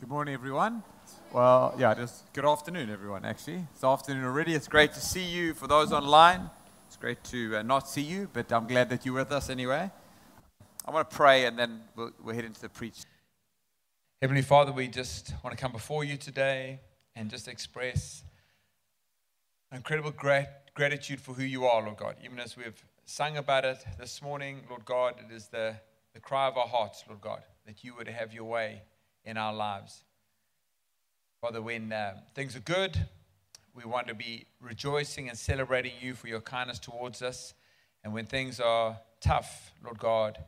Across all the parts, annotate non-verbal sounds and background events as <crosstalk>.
Good morning, everyone. Well, yeah, just good afternoon, everyone, actually. It's afternoon already. It's great to see you. For those online, it's great to uh, not see you, but I'm glad that you're with us anyway. I want to pray and then we'll, we'll head into the preach. Heavenly Father, we just want to come before you today and just express incredible grat- gratitude for who you are, Lord God. Even as we've sung about it this morning, Lord God, it is the, the cry of our hearts, Lord God, that you would have your way in our lives. Father, when uh, things are good, we want to be rejoicing and celebrating you for your kindness towards us. And when things are tough, Lord God,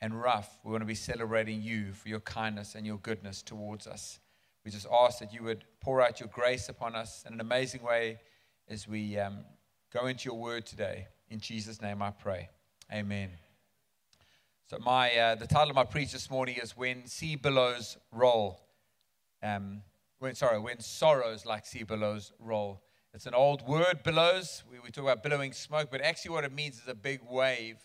and rough, we want to be celebrating you for your kindness and your goodness towards us. We just ask that you would pour out your grace upon us in an amazing way as we um, go into your word today. In Jesus' name I pray. Amen. So my uh, the title of my preach this morning is "When Sea Billows Roll." Um, when sorry, when sorrows like sea billows roll. It's an old word, billows. We, we talk about billowing smoke, but actually what it means is a big wave.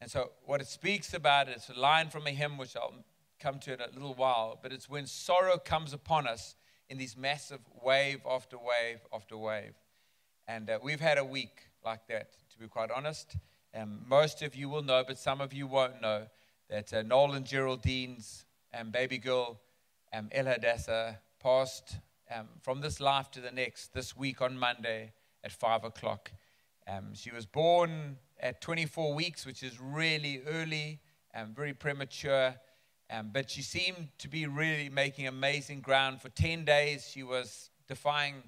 And so what it speaks about is a line from a hymn, which I'll come to in a little while. But it's when sorrow comes upon us in these massive wave after wave after wave. And uh, we've had a week like that, to be quite honest. Um, most of you will know, but some of you won't know, that uh, Noel and Geraldine's um, baby girl, um, Ella Hadassah, passed um, from this life to the next this week on Monday at 5 o'clock. Um, she was born at 24 weeks, which is really early and very premature. Um, but she seemed to be really making amazing ground. For 10 days, she was defying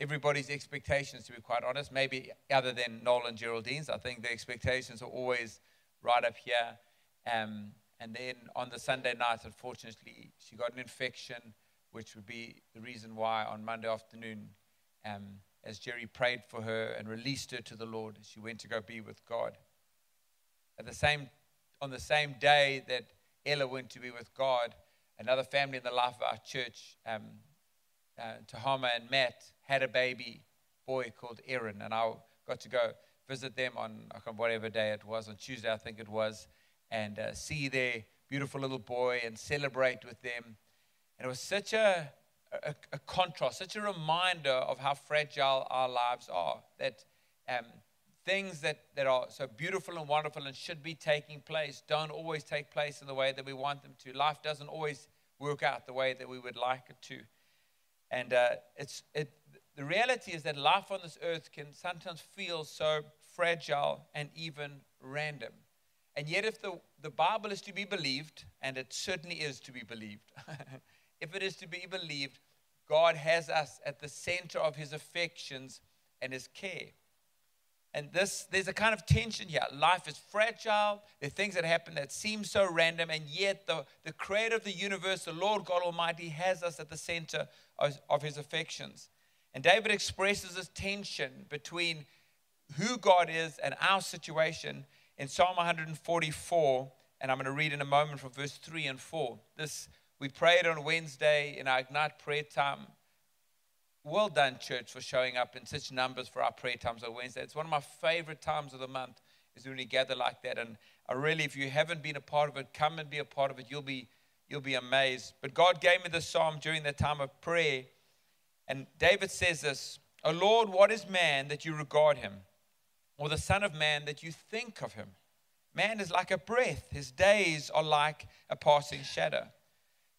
everybody's expectations, to be quite honest, maybe other than Noel and Geraldine's. I think the expectations are always right up here. Um, and then on the Sunday night, unfortunately, she got an infection, which would be the reason why on Monday afternoon, um, as Jerry prayed for her and released her to the Lord, she went to go be with God. At the same, on the same day that Ella went to be with God, another family in the life of our church, um, uh, and Matt, had a baby boy called Aaron, and I got to go visit them on whatever day it was, on Tuesday, I think it was, and uh, see their beautiful little boy and celebrate with them. And it was such a, a, a, contrast, such a reminder of how fragile our lives are. That um, things that, that are so beautiful and wonderful and should be taking place don't always take place in the way that we want them to. Life doesn't always work out the way that we would like it to. And uh, it's, it, the reality is that life on this earth can sometimes feel so fragile and even random. And yet, if the, the Bible is to be believed, and it certainly is to be believed, <laughs> if it is to be believed, God has us at the center of his affections and his care. And this, there's a kind of tension here. Life is fragile. There are things that happen that seem so random, and yet the, the creator of the universe, the Lord God Almighty, has us at the center of, of his affections. And David expresses this tension between who God is and our situation in Psalm 144. And I'm going to read in a moment from verse 3 and 4. This we prayed on Wednesday in our Ignite prayer time. Well done, church, for showing up in such numbers for our prayer times on Wednesday. It's one of my favorite times of the month is when we gather like that. And I really, if you haven't been a part of it, come and be a part of it. You'll be, you'll be amazed. But God gave me this psalm during the time of prayer and David says this O Lord, what is man that you regard him? Or the Son of Man that you think of him? Man is like a breath, his days are like a passing shadow.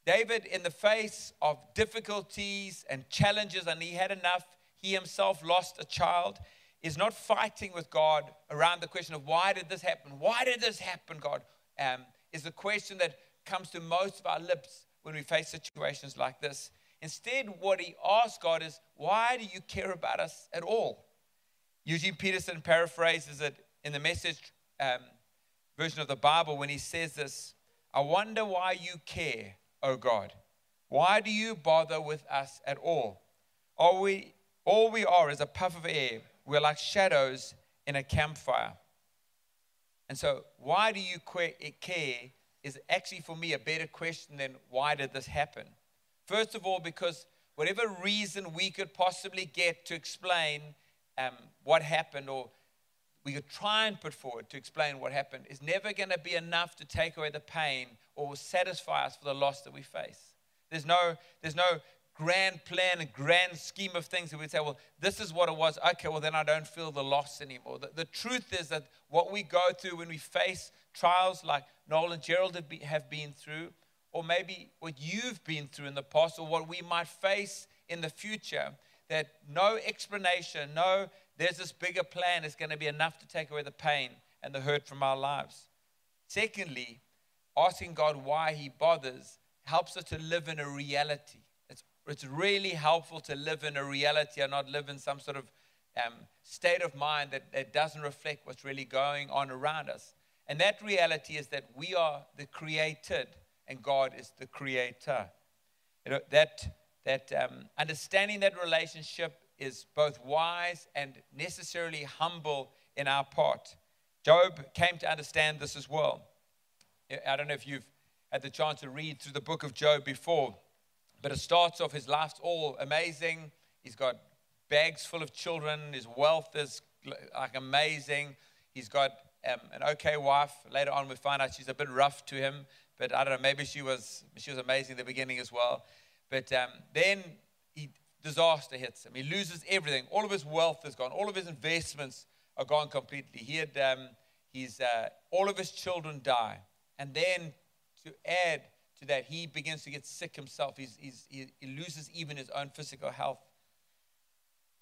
David, in the face of difficulties and challenges, and he had enough, he himself lost a child, is not fighting with God around the question of why did this happen? Why did this happen, God? Um, is the question that comes to most of our lips when we face situations like this. Instead, what he asks God is, Why do you care about us at all? Eugene Peterson paraphrases it in the message um, version of the Bible when he says this I wonder why you care, O God. Why do you bother with us at all? Are we, all we are is a puff of air. We're like shadows in a campfire. And so, why do you care is actually for me a better question than why did this happen? First of all, because whatever reason we could possibly get to explain um, what happened, or we could try and put forward to explain what happened, is never going to be enough to take away the pain or satisfy us for the loss that we face. There's no, there's no grand plan, grand scheme of things that we'd say, well, this is what it was. Okay, well, then I don't feel the loss anymore. The, the truth is that what we go through when we face trials like Noel and Gerald have, have been through, or maybe what you've been through in the past, or what we might face in the future, that no explanation, no, there's this bigger plan is going to be enough to take away the pain and the hurt from our lives. Secondly, asking God why He bothers helps us to live in a reality it's it's really helpful to live in a reality and not live in some sort of um, state of mind that, that doesn't reflect what's really going on around us. And that reality is that we are the created and God is the creator. You know, that, that um, understanding that relationship is both wise and necessarily humble in our part. Job came to understand this as well. I don't know if you've had the chance to read through the book of Job before. But it starts off, his life's all amazing. He's got bags full of children. His wealth is like amazing. He's got um, an okay wife. Later on, we find out she's a bit rough to him. But I don't know, maybe she was, she was amazing in the beginning as well. But um, then he, disaster hits him. He loses everything. All of his wealth is gone. All of his investments are gone completely. He had um, his, uh, all of his children die. And then to add to that, he begins to get sick himself. He's, he's, he loses even his own physical health.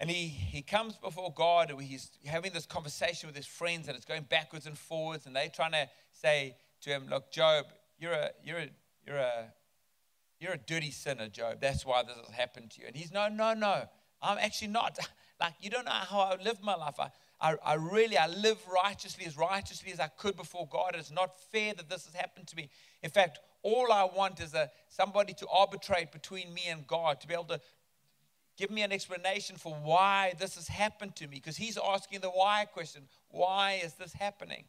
And he, he comes before God, he's having this conversation with his friends, and it's going backwards and forwards, and they're trying to say to him, Look, Job, you're a, you're a, you're a, you're a dirty sinner, Job. That's why this has happened to you. And he's, No, no, no. I'm actually not. <laughs> Like, you don't know how I live my life. I, I, I, really, I live righteously, as righteously as I could before God. It's not fair that this has happened to me. In fact, all I want is a, somebody to arbitrate between me and God, to be able to give me an explanation for why this has happened to me. Because he's asking the why question why is this happening?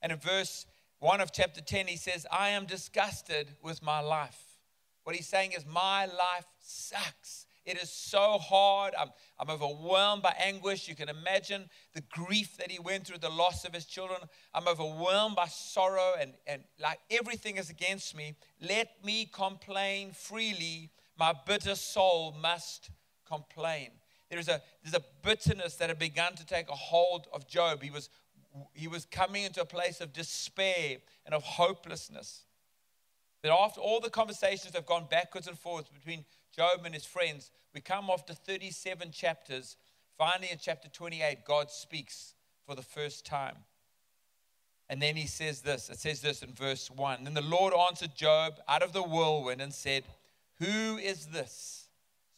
And in verse 1 of chapter 10, he says, I am disgusted with my life. What he's saying is, my life sucks. It is so hard. I'm, I'm overwhelmed by anguish. You can imagine the grief that he went through, the loss of his children. I'm overwhelmed by sorrow, and, and like everything is against me. Let me complain freely. My bitter soul must complain. There's a, there's a bitterness that had begun to take a hold of Job. He was, he was coming into a place of despair and of hopelessness. That after all the conversations have gone backwards and forwards between Job and his friends, we come after 37 chapters. Finally, in chapter 28, God speaks for the first time. And then he says this it says this in verse 1 Then the Lord answered Job out of the whirlwind and said, Who is this?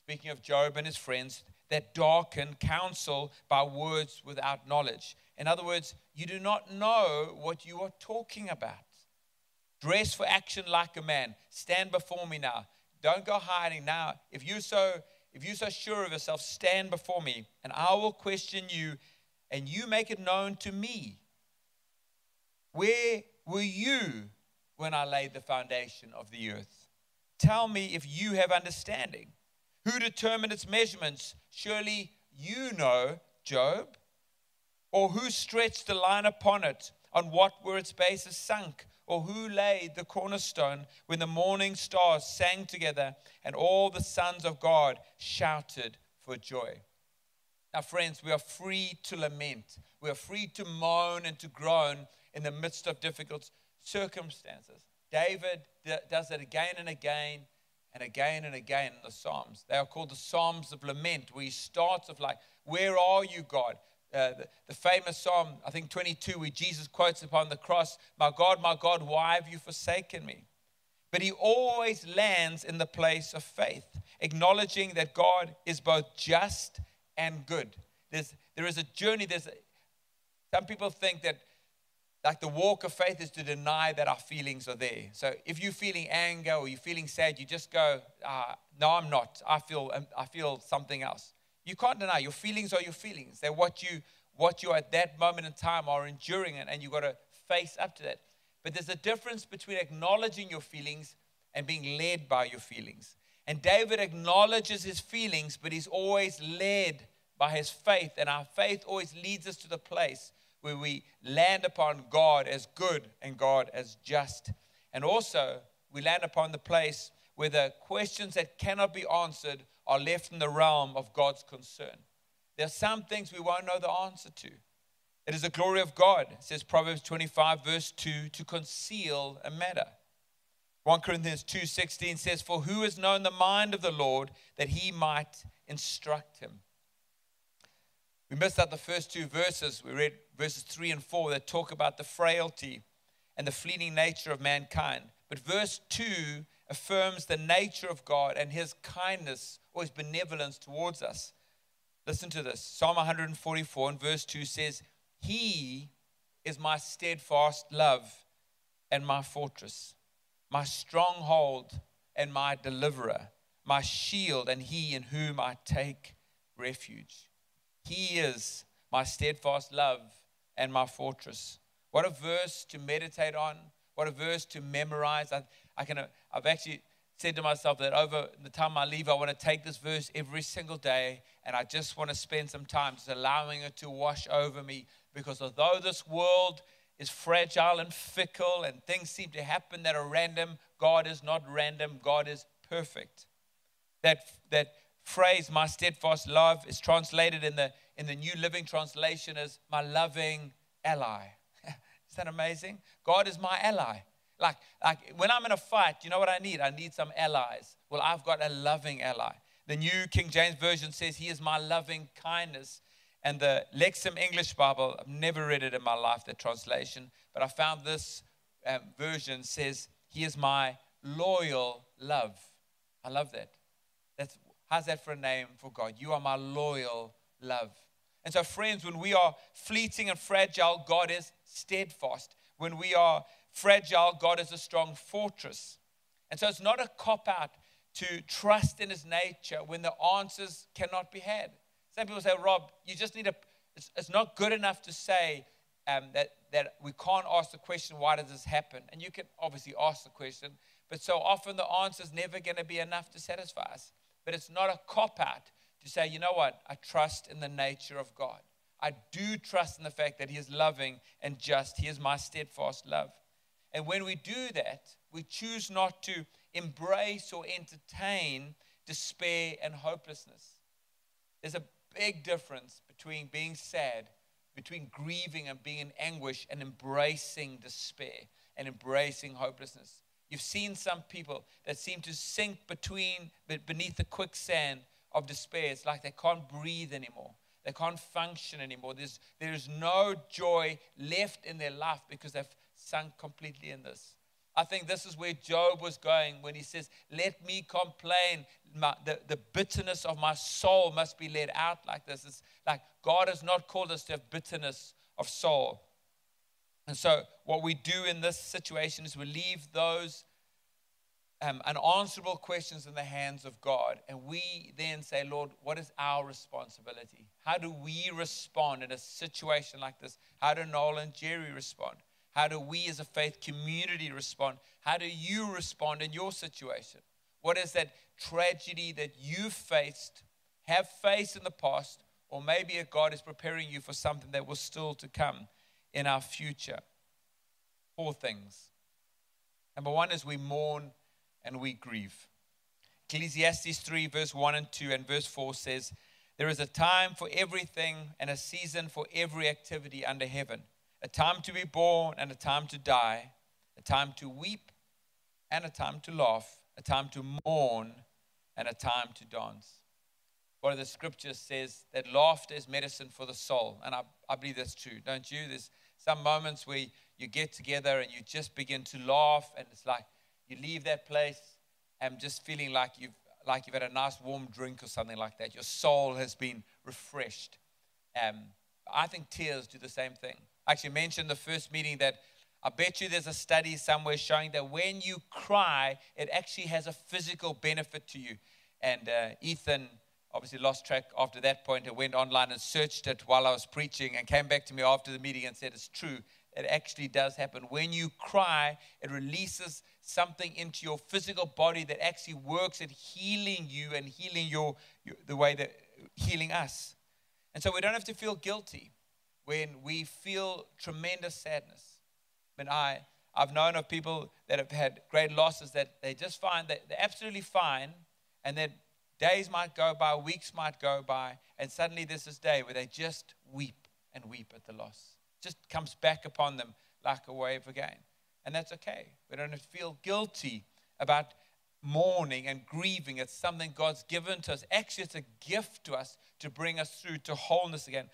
Speaking of Job and his friends, that darken counsel by words without knowledge. In other words, you do not know what you are talking about. Dress for action like a man. Stand before me now. Don't go hiding now. If you're so if you're so sure of yourself, stand before me, and I will question you, and you make it known to me. Where were you when I laid the foundation of the earth? Tell me if you have understanding. Who determined its measurements? Surely you know, Job. Or who stretched the line upon it? On what were its bases sunk? Or who laid the cornerstone when the morning stars sang together and all the sons of God shouted for joy? Now, friends, we are free to lament. We are free to moan and to groan in the midst of difficult circumstances. David does it again and again and again and again in the Psalms. They are called the Psalms of Lament, where he starts off like, Where are you, God? Uh, the, famous Psalm, I think 22, where Jesus quotes upon the cross, My God, my God, why have you forsaken me? But he always lands in the place of faith, acknowledging that God is both just and good. There's, there is a journey. There's a, some people think that like the walk of faith is to deny that our feelings are there. So if you're feeling anger or you're feeling sad, you just go, uh, "No, I'm not. I feel I feel something else." You can't deny your feelings are your feelings. They're what you what you at that moment in time are enduring and, and you've got to face up to that. But there's a difference between acknowledging your feelings and being led by your feelings. And David acknowledges his feelings, but he's always led by his faith. And our faith always leads us to the place where we land upon God as good and God as just. And also, we land upon the place where the questions that cannot be answered are left in the realm of God's concern. There are some things we won't know the answer to. It is the glory of God, says Proverbs 25, verse 2, to conceal a matter. 1 Corinthians 2:16 says, For who has known the mind of the Lord that he might instruct him? We missed out the first two verses. We read verses 3 and 4 that talk about the frailty and the fleeting nature of mankind. But verse 2 affirms the nature of God and his kindness or his benevolence towards us. Listen to this Psalm 144 and verse 2 says, He is my steadfast love and my fortress, my stronghold and my deliverer, my shield and he in whom I take refuge. He is my steadfast love and my fortress. What a verse to meditate on. What a verse to memorize. I, I can, I've actually said to myself that over the time I leave, I want to take this verse every single day and I just want to spend some time just allowing it to wash over me. Because although this world is fragile and fickle and things seem to happen that are random, God is not random, God is perfect. That, that phrase, my steadfast love, is translated in the, in the New Living Translation as my loving ally. <laughs> is that amazing? God is my ally. Like, like when I'm in a fight, you know what I need? I need some allies. Well, I've got a loving ally. The New King James Version says, He is my loving kindness. And the Lexham English Bible, I've never read it in my life, the translation, but I found this um, version says, He is my loyal love. I love that. That's, how's that for a name for God? You are my loyal love. And so, friends, when we are fleeting and fragile, God is steadfast. When we are fragile, God is a strong fortress. And so, it's not a cop out to trust in his nature when the answers cannot be had. Some people say, Rob, you just need a, it's, it's not good enough to say um, that, that we can't ask the question, why does this happen? And you can obviously ask the question, but so often the answer is never going to be enough to satisfy us. But it's not a cop out to say, you know what, I trust in the nature of God. I do trust in the fact that He is loving and just. He is my steadfast love. And when we do that, we choose not to embrace or entertain despair and hopelessness. There's a big difference between being sad, between grieving and being in anguish, and embracing despair and embracing hopelessness. You've seen some people that seem to sink between beneath the quicksand of despair. It's like they can't breathe anymore. They can't function anymore. There's, there's no joy left in their life because they've sunk completely in this. I think this is where Job was going when he says, Let me complain. My, the, the bitterness of my soul must be let out like this. It's like God has not called us to have bitterness of soul. And so, what we do in this situation is we leave those um, unanswerable questions in the hands of God. And we then say, Lord, what is our responsibility? How do we respond in a situation like this? How do Noel and Jerry respond? How do we as a faith community respond? How do you respond in your situation? What is that tragedy that you faced, have faced in the past, or maybe God is preparing you for something that was still to come in our future? Four things. Number one is we mourn and we grieve. Ecclesiastes 3, verse 1 and 2, and verse 4 says, There is a time for everything and a season for every activity under heaven, a time to be born and a time to die, a time to weep and a time to laugh, a time to mourn and a time to dance. One of the scriptures says that laughter is medicine for the soul. And I, I believe that's true, don't you? There's some moments where you get together and you just begin to laugh, and it's like you leave that place and just feeling like you've like you've had a nice warm drink or something like that. Your soul has been refreshed. Um, I think tears do the same thing. I actually mentioned the first meeting that I bet you there's a study somewhere showing that when you cry, it actually has a physical benefit to you. And uh, Ethan obviously lost track after that point and went online and searched it while I was preaching and came back to me after the meeting and said it's true. It actually does happen. When you cry, it releases something into your physical body that actually works at healing you and healing your, your, the way that healing us. And so we don't have to feel guilty when we feel tremendous sadness. When I I've known of people that have had great losses that they just find that they're absolutely fine, and then days might go by, weeks might go by, and suddenly there's this day where they just weep and weep at the loss. It just comes back upon them like a wave again. And that's okay. We don't have to feel guilty about mourning and grieving. It's something God's given to us. Actually, it's a gift to us to bring us through to wholeness again.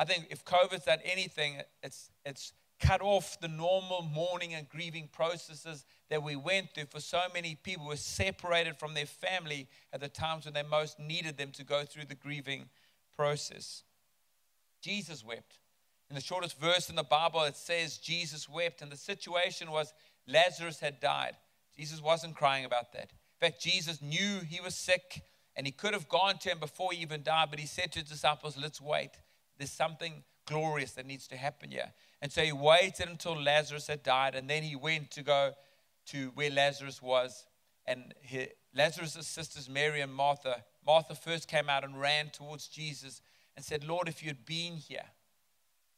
I think if COVID's done anything, it's, it's cut off the normal mourning and grieving processes that we went through for so many people who were separated from their family at the times when they most needed them to go through the grieving process. Jesus wept. In the shortest verse in the Bible, it says Jesus wept, and the situation was Lazarus had died. Jesus wasn't crying about that. In fact, Jesus knew he was sick, and he could have gone to him before he even died, but he said to his disciples, Let's wait. There's something glorious that needs to happen here. And so he waited until Lazarus had died, and then he went to go to where Lazarus was. And he, Lazarus' sisters, Mary and Martha, Martha first came out and ran towards Jesus and said, Lord, if you'd been here.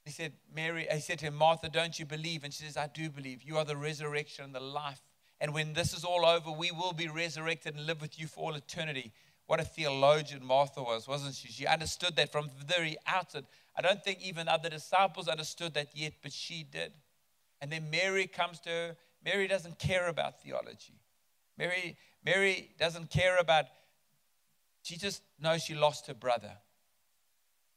He said, Mary, he said to him, Martha, don't you believe? And she says, I do believe. You are the resurrection and the life. And when this is all over, we will be resurrected and live with you for all eternity. What a theologian Martha was, wasn't she? She understood that from the very outset. I don't think even other disciples understood that yet, but she did. And then Mary comes to her. Mary doesn't care about theology. Mary, Mary doesn't care about, she just knows she lost her brother.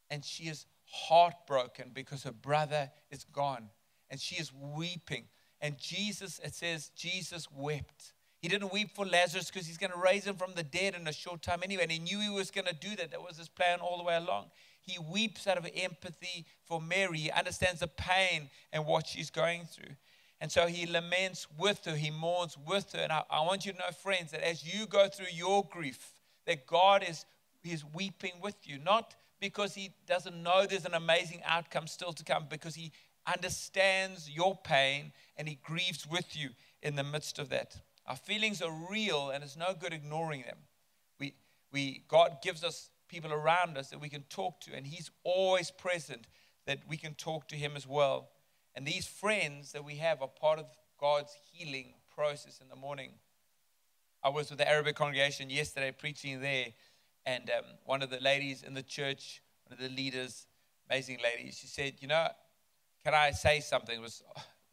And she is heartbroken because her brother is gone. And she is weeping. And Jesus, it says, Jesus wept. He didn't weep for Lazarus because he's going to raise him from the dead in a short time anyway. And he knew he was going to do that. That was his plan all the way along. He weeps out of empathy for Mary. He understands the pain and what she's going through. And so he laments with her, he mourns with her. And I, I want you to know, friends, that as you go through your grief, that God is, is weeping with you. Not because he doesn't know there's an amazing outcome still to come, because he understands your pain and he grieves with you in the midst of that. Our feelings are real and it's no good ignoring them. We, we, God gives us people around us that we can talk to, and He's always present that we can talk to Him as well. And these friends that we have are part of God's healing process in the mourning. I was with the Arabic congregation yesterday preaching there, and um, one of the ladies in the church, one of the leaders, amazing lady, she said, "You know, can I say something?" It was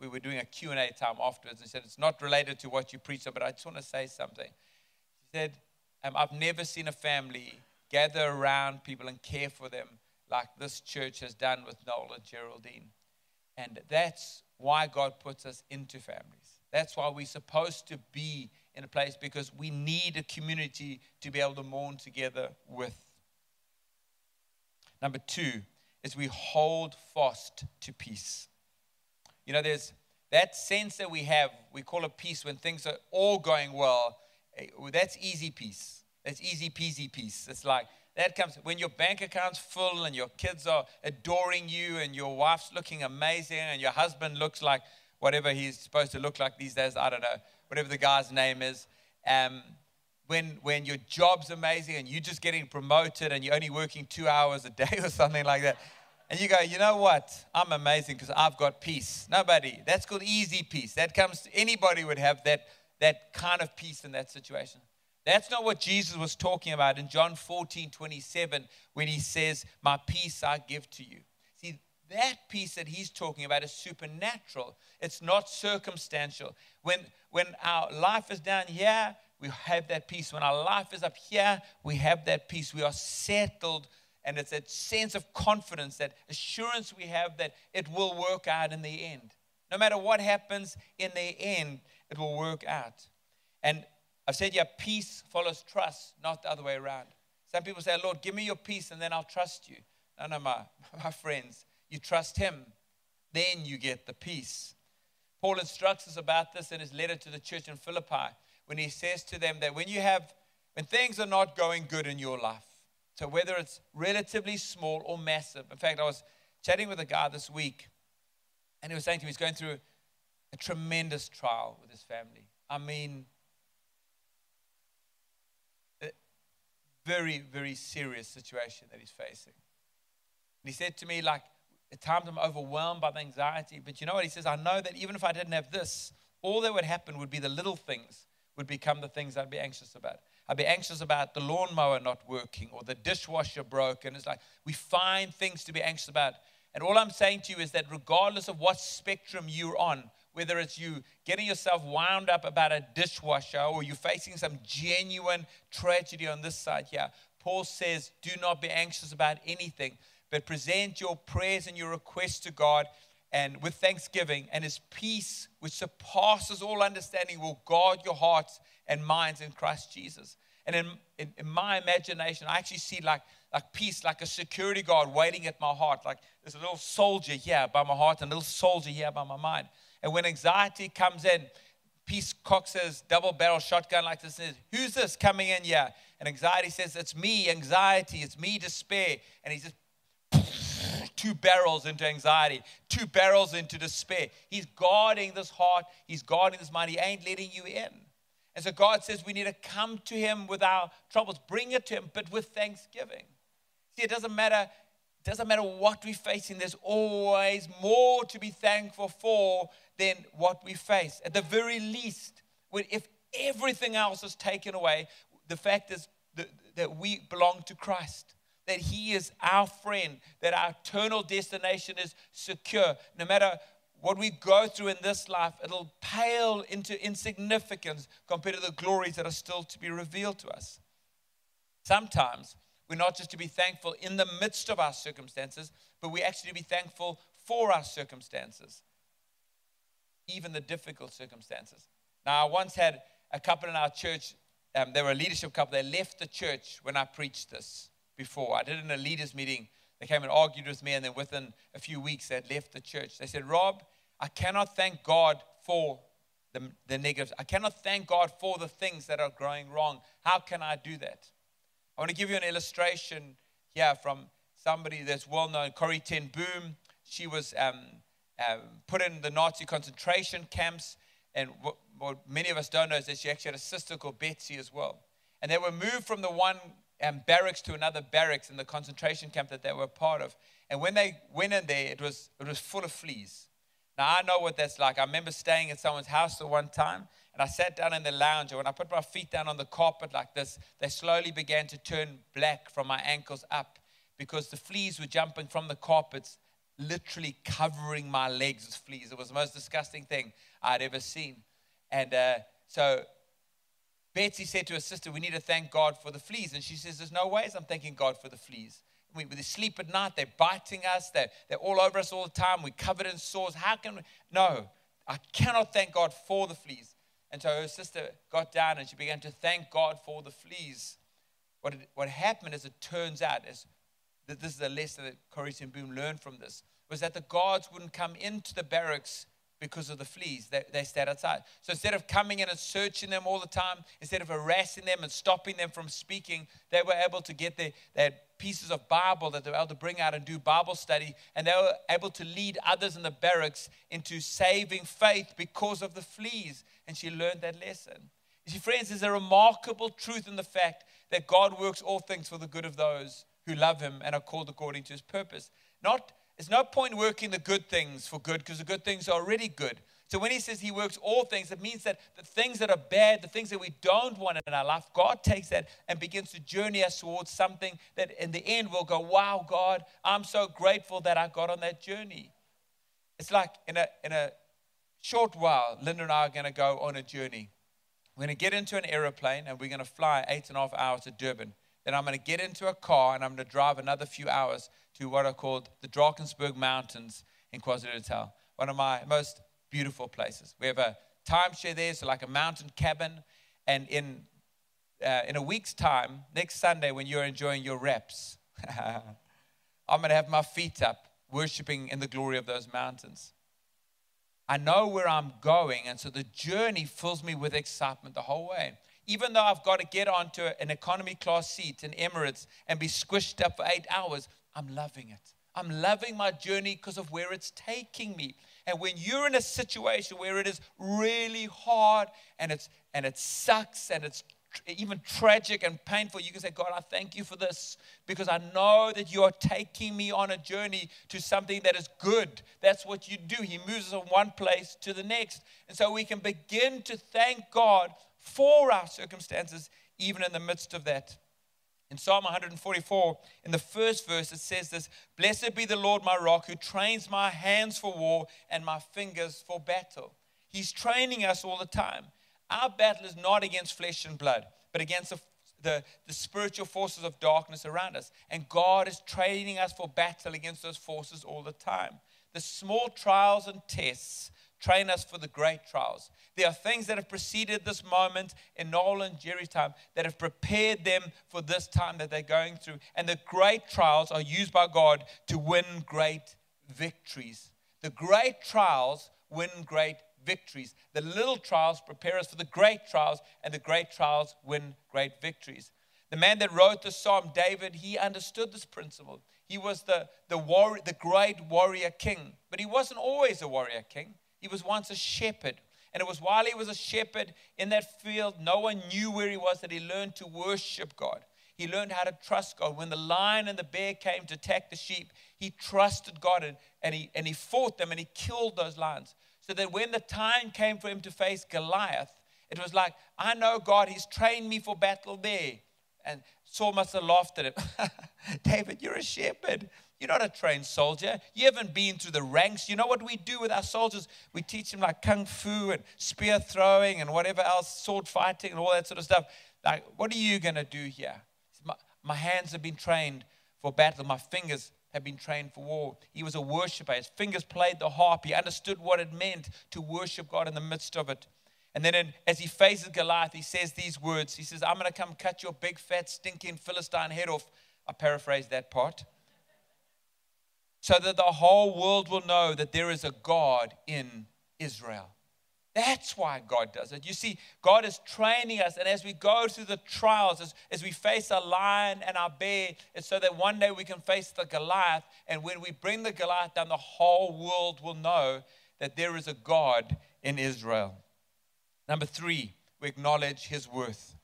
we were doing a Q&A time afterwards, and said, "It's not related to what you preached, but I just want to say something." She said, um, "I've never seen a family gather around people and care for them like this church has done with Noel and Geraldine." And that's why God puts us into families. That's why we're supposed to be in a place because we need a community to be able to mourn together with. Number two is we hold fast to peace. You know, there's that sense that we have, we call it peace when things are all going well. Eh, that's easy peace. That's easy peasy peace. It's like that comes when your bank account's full and your kids are adoring you and your wife's looking amazing and your husband looks like whatever he's supposed to look like these days. I don't know whatever the guy's name is. Um, when, when your job's amazing and you're just getting promoted and you're only working two hours a day <laughs> or something like that. And you go, you know what? I'm amazing because I've got peace. Nobody. That's called easy peace. That comes to anybody would have that, that kind of peace in that situation. That's not what Jesus was talking about in John 14, 27, when he says, My peace I give to you. See, that peace that he's talking about is supernatural. It's not circumstantial. When, when our life is down here, we have that peace. When our life is up here, we have that peace. We are settled, and it's that sense of confidence, that assurance we have that it will work out in the end. No matter what happens in the end, it will work out. And I've said, yeah, peace follows trust, not the other way around. Some people say, Lord, give me your peace and then I'll trust you. No, no, my, <laughs> my friends, you trust Him, then you get the peace. Paul instructs us about this in his letter to the church in Philippi when he says to them that when you have, when things are not going good in your life, so whether it's relatively small or massive. In fact, I was chatting with a guy this week and he was saying to me he's going through a tremendous trial with his family. I mean, a very, very serious situation that he's facing. And he said to me, like, at times I'm overwhelmed by the anxiety. But you know what? He says, I know that even if I didn't have this, all that would happen would be the little things would become the things I'd be anxious about. I'd be anxious about the lawnmower not working or the dishwasher broken. It's like we find things to be anxious about. And all I'm saying to you is that regardless of what spectrum you're on, whether it's you getting yourself wound up about a dishwasher or you're facing some genuine tragedy on this side here, Paul says, do not be anxious about anything, but present your prayers and your requests to God and with thanksgiving, and his peace, which surpasses all understanding, will guard your hearts and minds in Christ Jesus. And in, in, in, my imagination, I actually see like, like peace, like a security guard waiting at my heart. Like there's a little soldier here by my heart and a little soldier here by my mind. And when anxiety comes in, peace cocks his double barrel shotgun like this and says, Who's this coming in here? And anxiety says, It's me, anxiety, it's me, despair. And he just <laughs> two barrels into anxiety, two barrels into despair. He's guarding this heart, he's guarding this mind. He ain't letting you in. And so God says we need to come to him with our troubles, bring it to him, but with thanksgiving. See, it doesn't matter. It doesn't matter what we're facing, there's always more to be thankful for than what we face. At the very least, if everything else is taken away, the fact is that we belong to Christ that He is our friend, that our eternal destination is secure. No matter what we go through in this life, it'll pale into insignificance compared to the glories that are still to be revealed to us. Sometimes we're not just to be thankful in the midst of our circumstances, but we actually to be thankful for our circumstances, even the difficult circumstances. Now, I once had a couple in our church, um, they were a leadership couple, they left the church when I preached this before. I did it in a leaders meeting. They came and argued with me, and then within a few weeks, they had left the church. They said, Rob, I cannot thank God for the, the negatives. I cannot thank God for the things that are going wrong. How can I do that? I want to give you an illustration here from somebody that's well known, Corrie Ten Boom. She was um, um, put in the Nazi concentration camps, and what, what many of us don't know is that she actually had a sister called Betsy as well. And they were moved from the one um, barracks to another barracks in the concentration camp that they were part of. And when they went in there, it was, it was full of fleas. Now, I know what that's like. I remember staying at someone's house at one time, and I sat down in the lounge, and when I put my feet down on the carpet like this, they slowly began to turn black from my ankles up because the fleas were jumping from the carpets, literally covering my legs with fleas. It was the most disgusting thing I'd ever seen. And uh, so Betsy said to her sister, We need to thank God for the fleas. And she says, There's no ways I'm thanking God for the fleas. We, sleep at night, they're biting us, they're, they're all over us all the time, we're covered in sores. How can we? No, I cannot thank God for the fleas. And so her sister got down and she began to thank God for the fleas. What, it, what happened, as it turns out, is that this is a lesson that Corrie Ten Boom learned from this, was that the guards wouldn't come into the barracks because of the fleas. They, they stayed outside. So instead of coming in and searching them all the time, instead of harassing them and stopping them from speaking, they were able to get their pieces of Bible that they were able to bring out and do Bible study. And they were able to lead others in the barracks into saving faith because of the fleas. And she learned that lesson. You see, friends, there's a remarkable truth in the fact that God works all things for the good of those who love Him and are called according to His purpose. Not there's no point working the good things for good because the good things are already good. So when he says he works all things, it means that the things that are bad, the things that we don't want in our life, God takes that and begins to journey us towards something that in the end we'll go, wow, God, I'm so grateful that I got on that journey. It's like in a, in a short while, Linda and I are going to go on a journey. We're going to get into an aeroplane and we're going to fly eight and a half hours to Durban. Then I'm going to get into a car and I'm going to drive another few hours to what are called the Drakensberg Mountains in KwaZulu-Natal, one of my most beautiful places. We have a timeshare there, so like a mountain cabin. And in, uh, in a week's time, next Sunday, when you're enjoying your reps, <laughs> I'm going to have my feet up, worshiping in the glory of those mountains. I know where I'm going, and so the journey fills me with excitement the whole way. Even though I've got to get onto an economy class seat in Emirates and be squished up for eight hours, I'm loving it. I'm loving my journey because of where it's taking me. And when you're in a situation where it is really hard and it's and it sucks and it's even tragic and painful, you can say, God, I thank you for this because I know that you are taking me on a journey to something that is good. That's what you do. He moves us from one place to the next. And so we can begin to thank God for our circumstances, even in the midst of that. In Psalm 144, in the first verse, it says this Blessed be the Lord my rock, who trains my hands for war and my fingers for battle. He's training us all the time. Our battle is not against flesh and blood, but against the, the, the, spiritual forces of darkness around us. And God is training us for battle against those forces all the time. The small trials and tests train us for the great trials. There are things that have preceded this moment in Noel and Jerry's time that have prepared them for this time that they're going through. And the great trials are used by God to win great victories. The great trials win great victories. The little trials prepare us for the great trials, and the great trials win great victories. The man that wrote the psalm, David, he understood this principle. He was the, the, war, the great warrior king, but he wasn't always a warrior king. He was once a shepherd. And it was while he was a shepherd in that field, no one knew where he was, that he learned to worship God. He learned how to trust God. When the lion and the bear came to attack the sheep, he trusted God and, and, he, and he fought them and he killed those lions. So that when the time came for him to face Goliath, it was like, I know God, he's trained me for battle there. And Saul must have laughed at him. <laughs> David, you're a shepherd. You're not a trained soldier. You haven't been through the ranks. You know what we do with our soldiers? We teach them like kung fu and spear throwing and whatever else, sword fighting and all that sort of stuff. Like, what are you going to do here? My, my hands have been trained for battle. My fingers have been trained for war. He was a worshiper. His fingers played the harp. He understood what it meant to worship God in the midst of it. And then in, as he faces Goliath, he says these words. He says, I'm going to come cut your big, fat, stinking Philistine head off. I paraphrase that part so that the whole world will know that there is a God in Israel. That's why God does it. You see, God is training us, and as we go through the trials, as, as we face our lion and our bear, it's so that one day we can face the Goliath. And when we bring the Goliath down, the whole world will know that there is a God in Israel. Number three, we acknowledge his worth.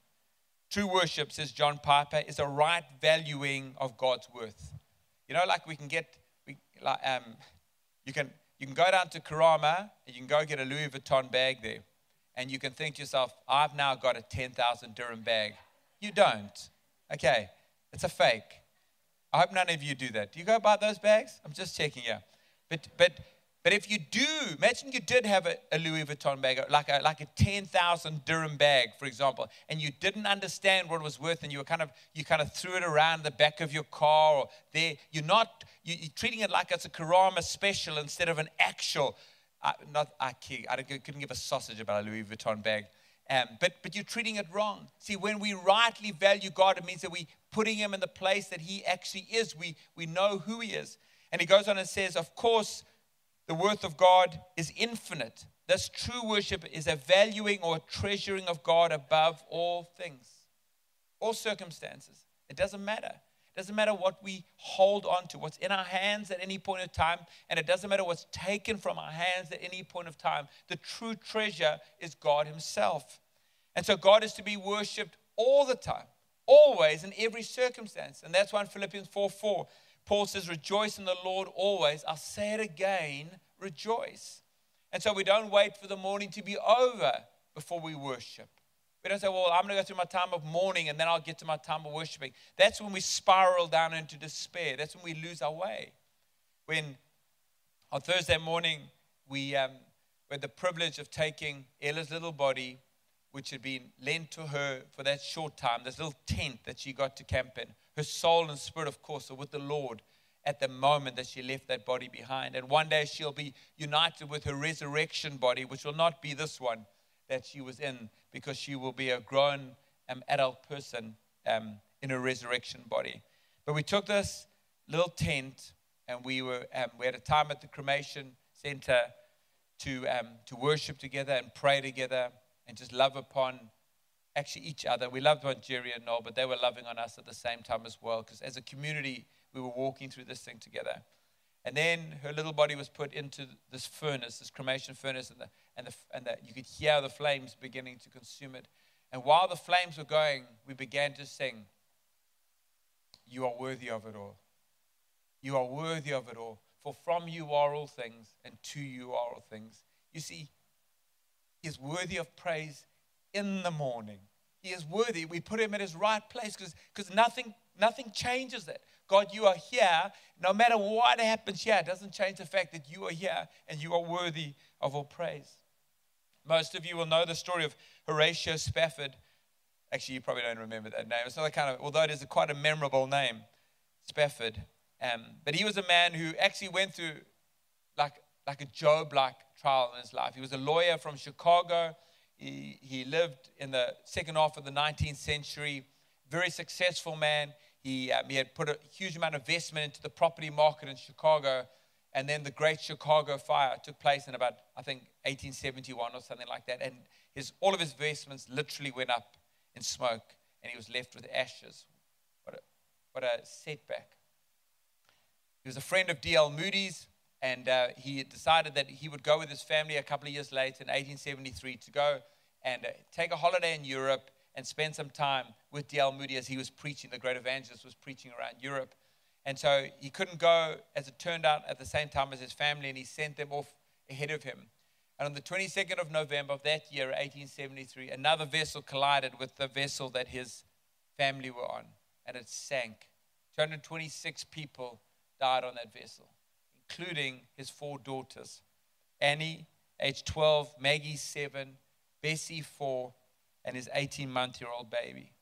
True worship, says John Piper, is a right valuing of God's worth. You know, like we can get like, um, you, can, you can go down to Karama and you can go get a Louis Vuitton bag there. And you can think to yourself, I've now got a 10,000 dirham bag. You don't. Okay, it's a fake. I hope none of you do that. Do you go buy those bags? I'm just checking, yeah. But, but but if you do, imagine you did have a, a Louis Vuitton bag, like a, like a 10,000 dirham bag, for example, and you didn't understand what it was worth, and you were kind of, you kind of threw it around the back of your car, or there, you're not, you, are treating it like it's a Karama special instead of an actual, uh, not, I, I couldn't give a sausage about a Louis Vuitton bag. Um, but, but you're treating it wrong. See, when we rightly value God, it means that we're putting Him in the place that He actually is. We, we know who He is. And He goes on and says, Of course, the worth of God is infinite. This true worship is a valuing or treasuring of God above all things, all circumstances. It doesn't matter. It doesn't matter what we hold on to, what's in our hands at any point of time, and it doesn't matter what's taken from our hands at any point of time. The true treasure is God Himself. And so God is to be worshiped all the time, always, in every circumstance. And that's why in Philippians 4 4, Paul says, Rejoice in the Lord always. I'll say it again, rejoice. And so we don't wait for the mourning to be over before we worship. We don't say, Well, I'm going to go through my time of mourning and then I'll get to my time of worshiping. That's when we spiral down into despair. That's when we lose our way. When on Thursday morning, we, um, we had the privilege of taking Ella's little body, which had been lent to her for that short time, this little tent that she got to camp in her soul and spirit, of course, are with the Lord at the moment that she left that body behind. And one day she'll be united with her resurrection body, which will not be this one that she was in, because she will be a grown um, adult person um, in a resurrection body. But we took this little tent and we, were, um, we had a time at the cremation center to, um, to worship together and pray together and just love upon actually each other. We loved Jerry and Noel, but they were loving on us at the same time as well, because as a community, we were walking through this thing together. And then her little body was put into this furnace, this cremation furnace, and, the, and, the, and the, you could hear the flames beginning to consume it. And while the flames were going, we began to sing, You are worthy of it all. You are worthy of it all. For from you are all things, and to you are all things. You see, is worthy of praise in the morning. He is worthy. We put Him in His right place because nothing, nothing changes that. God, you are here. No matter what happens here, it doesn't change the fact that you are here and you are worthy of all praise. Most of you will know the story of Horatio Spafford. Actually, you probably don't remember that name. It's not kind of, although it is a quite a memorable name, Spafford. Um, but he was a man who actually went through like, like a Job like trial in his life. He was a lawyer from Chicago. He, he lived in the second half of the 19th century. Very successful man. He, um, he had put a huge amount of investment into the property market in Chicago. And then the Great Chicago Fire took place in about, I think, 1871 or something like that. And his, all of his investments literally went up in smoke, and he was left with ashes. What a, what a setback. He was a friend of D.L. Moody's, and uh, he decided that he would go with his family a couple of years later in 1873 to go and uh, take a holiday in Europe and spend some time with D.L. Moody as he was preaching, the great evangelist was preaching around Europe. And so he couldn't go, as it turned out, at the same time as his family, and he sent them off ahead of him. And on the 22nd of November of that year, 1873, another vessel collided with the vessel that his family were on, and it sank. 226 people died on that vessel, including his four daughters Annie, age 12, Maggie, 7, Bessie, 4, and his 18 month year old baby.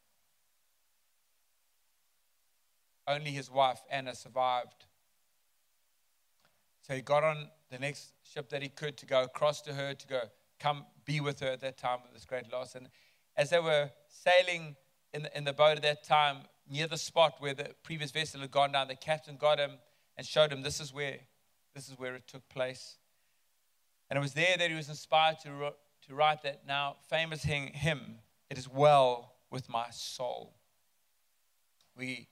Only his wife, Anna, survived. So he got on the next ship that he could to go across to her, to go come be with her at that time of this great loss. And as they were sailing in the, in the boat at that time, near the spot where the previous vessel had gone down, the captain got him and showed him this is where, this is where it took place. And it was there that he was inspired to, to write that now famous hymn, It is Well with My Soul. We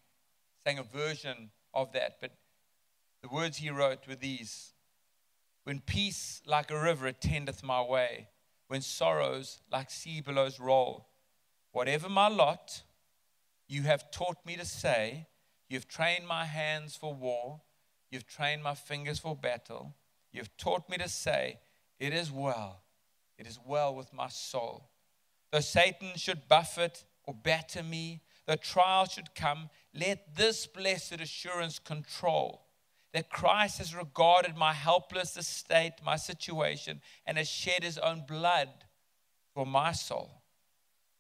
sang a version of that, but the words he wrote were these When peace like a river attendeth my way, when sorrows like sea billows roll, whatever my lot, you have taught me to say, You've trained my hands for war, you've trained my fingers for battle, you've taught me to say, It is well, it is well with my soul. Though Satan should buffet or batter me, though trial should come, let this blessed assurance control that Christ has regarded my helpless estate, my situation, and has shed his own blood for my soul.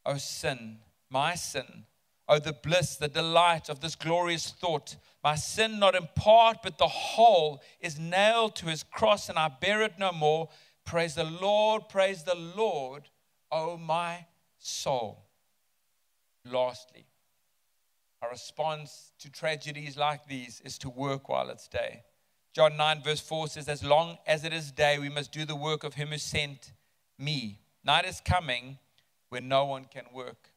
O sin, my sin, oh, the bliss, the delight of this glorious thought. My sin, not in part, but the whole, is nailed to his cross, and I bear it no more. Praise the Lord, praise the Lord, O my soul. Lastly, our response to tragedies like these is to work while it's day. John 9, verse 4 says, As long as it is day, we must do the work of him who sent me. Night is coming when no one can work.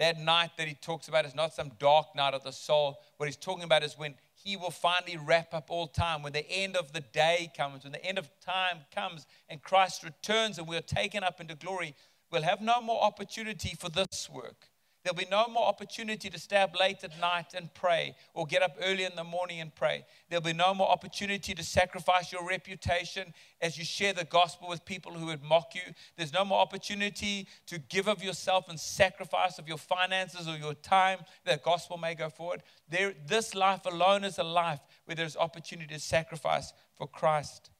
That night that he talks about is not some dark night of the soul. What he's talking about is when he will finally wrap up all time, when the end of the day comes, when the end of time comes and Christ returns and we're taken up into glory, we'll have no more opportunity for this work. There'll be no more opportunity to stay up late at night and pray or get up early in the morning and pray. There'll be no more opportunity to sacrifice your reputation as you share the gospel with people who would mock you. There's no more opportunity to give of yourself and sacrifice of your finances or your time that gospel may go forward. There, this life alone is a life where there's opportunity to sacrifice for Christ.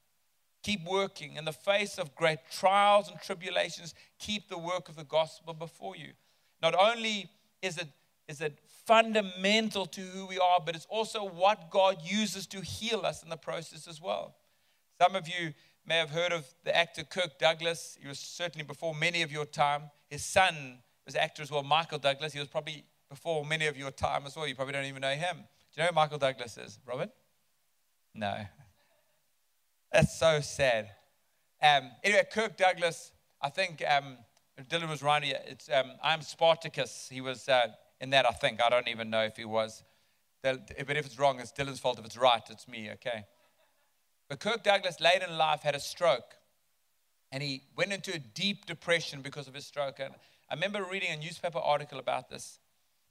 Keep working in the face of great trials and tribulations. Keep the work of the gospel before you. Not only is it, is it fundamental to who we are, but it's also what God uses to heal us in the process as well. Some of you may have heard of the actor Kirk Douglas. He was certainly before many of your time. His son was actor as well, Michael Douglas. He was probably before many of your time as well. You probably don't even know him. Do you know who Michael Douglas is, Robert? No. That's so sad. Um, anyway, Kirk Douglas, I think um, Dylan was right. It's um, I'm Spartacus. He was uh, in that. I think I don't even know if he was. But if it's wrong, it's Dylan's fault. If it's right, it's me. Okay. But Kirk Douglas, late in life, had a stroke, and he went into a deep depression because of his stroke. And I remember reading a newspaper article about this.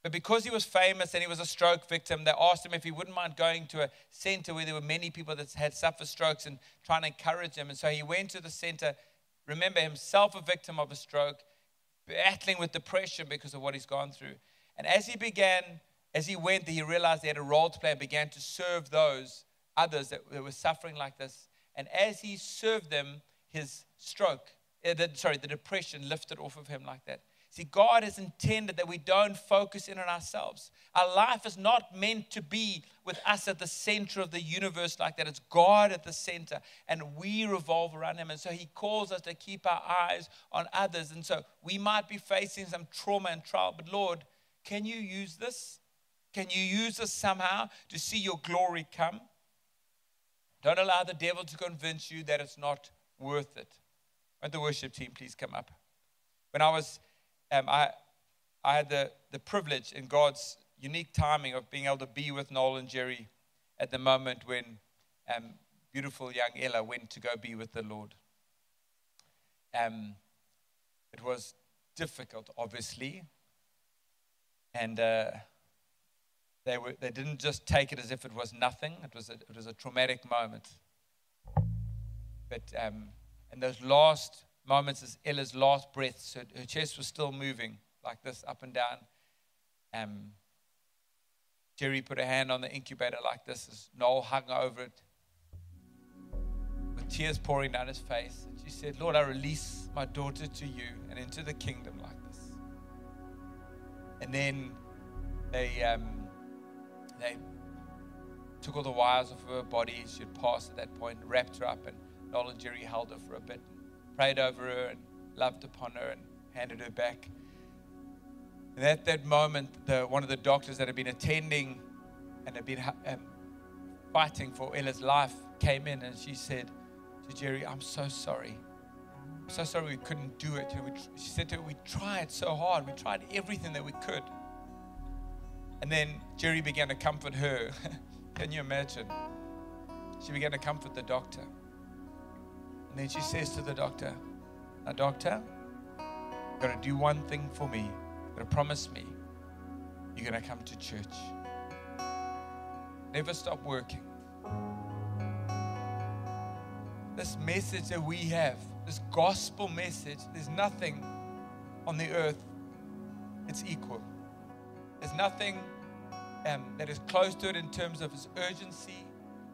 But because he was famous and he was a stroke victim, they asked him if he wouldn't mind going to a center where there were many people that had suffered strokes and trying to encourage him. And so he went to the center, remember himself a victim of a stroke, battling with depression because of what he's gone through. And as he began, as he went he realized he had a role to play and began to serve those others that, were suffering like this. And as he served them, his stroke, uh, sorry, the depression lifted off of him like that. See, God has intended that we don't focus in on ourselves. Our life is not meant to be with us at the center of the universe like that. It's God at the center, and we revolve around Him. And so He calls us to keep our eyes on others. And so we might be facing some trauma and trial, but Lord, can you use this? Can you use this somehow to see your glory come? Don't allow the devil to convince you that it's not worth it. Won't the worship team please come up? When I was um, I, I had the, the privilege in God's unique timing of being able to be with Noel and Jerry at the moment when um, beautiful young Ella went to go be with the Lord. Um, it was difficult, obviously, and uh, they, were, they didn't just take it as if it was nothing. It was a, it was a traumatic moment. But um, in those last moments as Ella's last breaths. Her, her chest was still moving like this, up and down. Um, Jerry put a hand on the incubator like this as Noel hung over it with tears pouring down his face. And she said, Lord, I release my daughter to you and into the kingdom like this. And then they, um, they took all the wires off of her body. She had passed at that point, wrapped her up, and Noel and Jerry held her for a bit prayed over her and loved upon her and handed her back. And at that moment, the, one of the doctors that had been attending and had been um, fighting for Ella's life came in and she said to Jerry, I'm so sorry. I'm so sorry we couldn't do it. We, she said to her, We tried so hard. We tried everything that we could. And then Jerry began to comfort her. <laughs> Can you imagine? She began to comfort the doctor. And then she says to the doctor, Now, doctor, you're going to do one thing for me. You're going to promise me you're going to come to church. Never stop working. This message that we have, this gospel message, there's nothing on the earth it's equal. There's nothing um, that is close to it in terms of its urgency.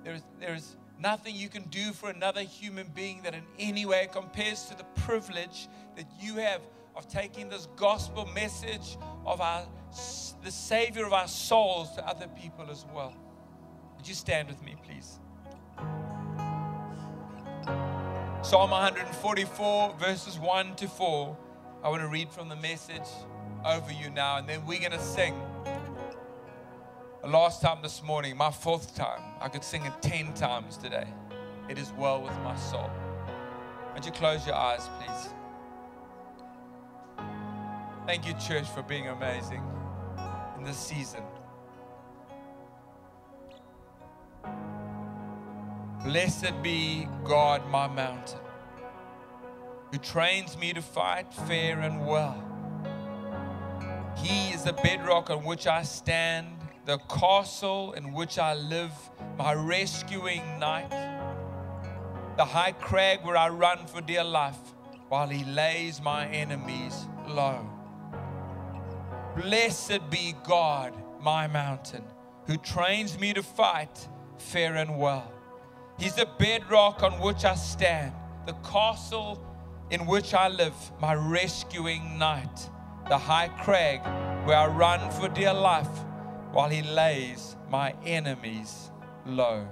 There's, there's Nothing you can do for another human being that in any way compares to the privilege that you have of taking this gospel message of our, the Savior of our souls to other people as well. Would you stand with me, please? Psalm 144, verses 1 to 4. I want to read from the message over you now, and then we're going to sing last time this morning, my fourth time. I could sing it 10 times today. It is well with my soul. Would you close your eyes, please? Thank you, church, for being amazing in this season. Blessed be God, my mountain, who trains me to fight fair and well. He is the bedrock on which I stand the castle in which I live, my rescuing knight, the high crag where I run for dear life, while he lays my enemies low. Blessed be God, my mountain, who trains me to fight fair and well. He's the bedrock on which I stand, the castle in which I live, my rescuing knight, the high crag where I run for dear life while he lays my enemies low.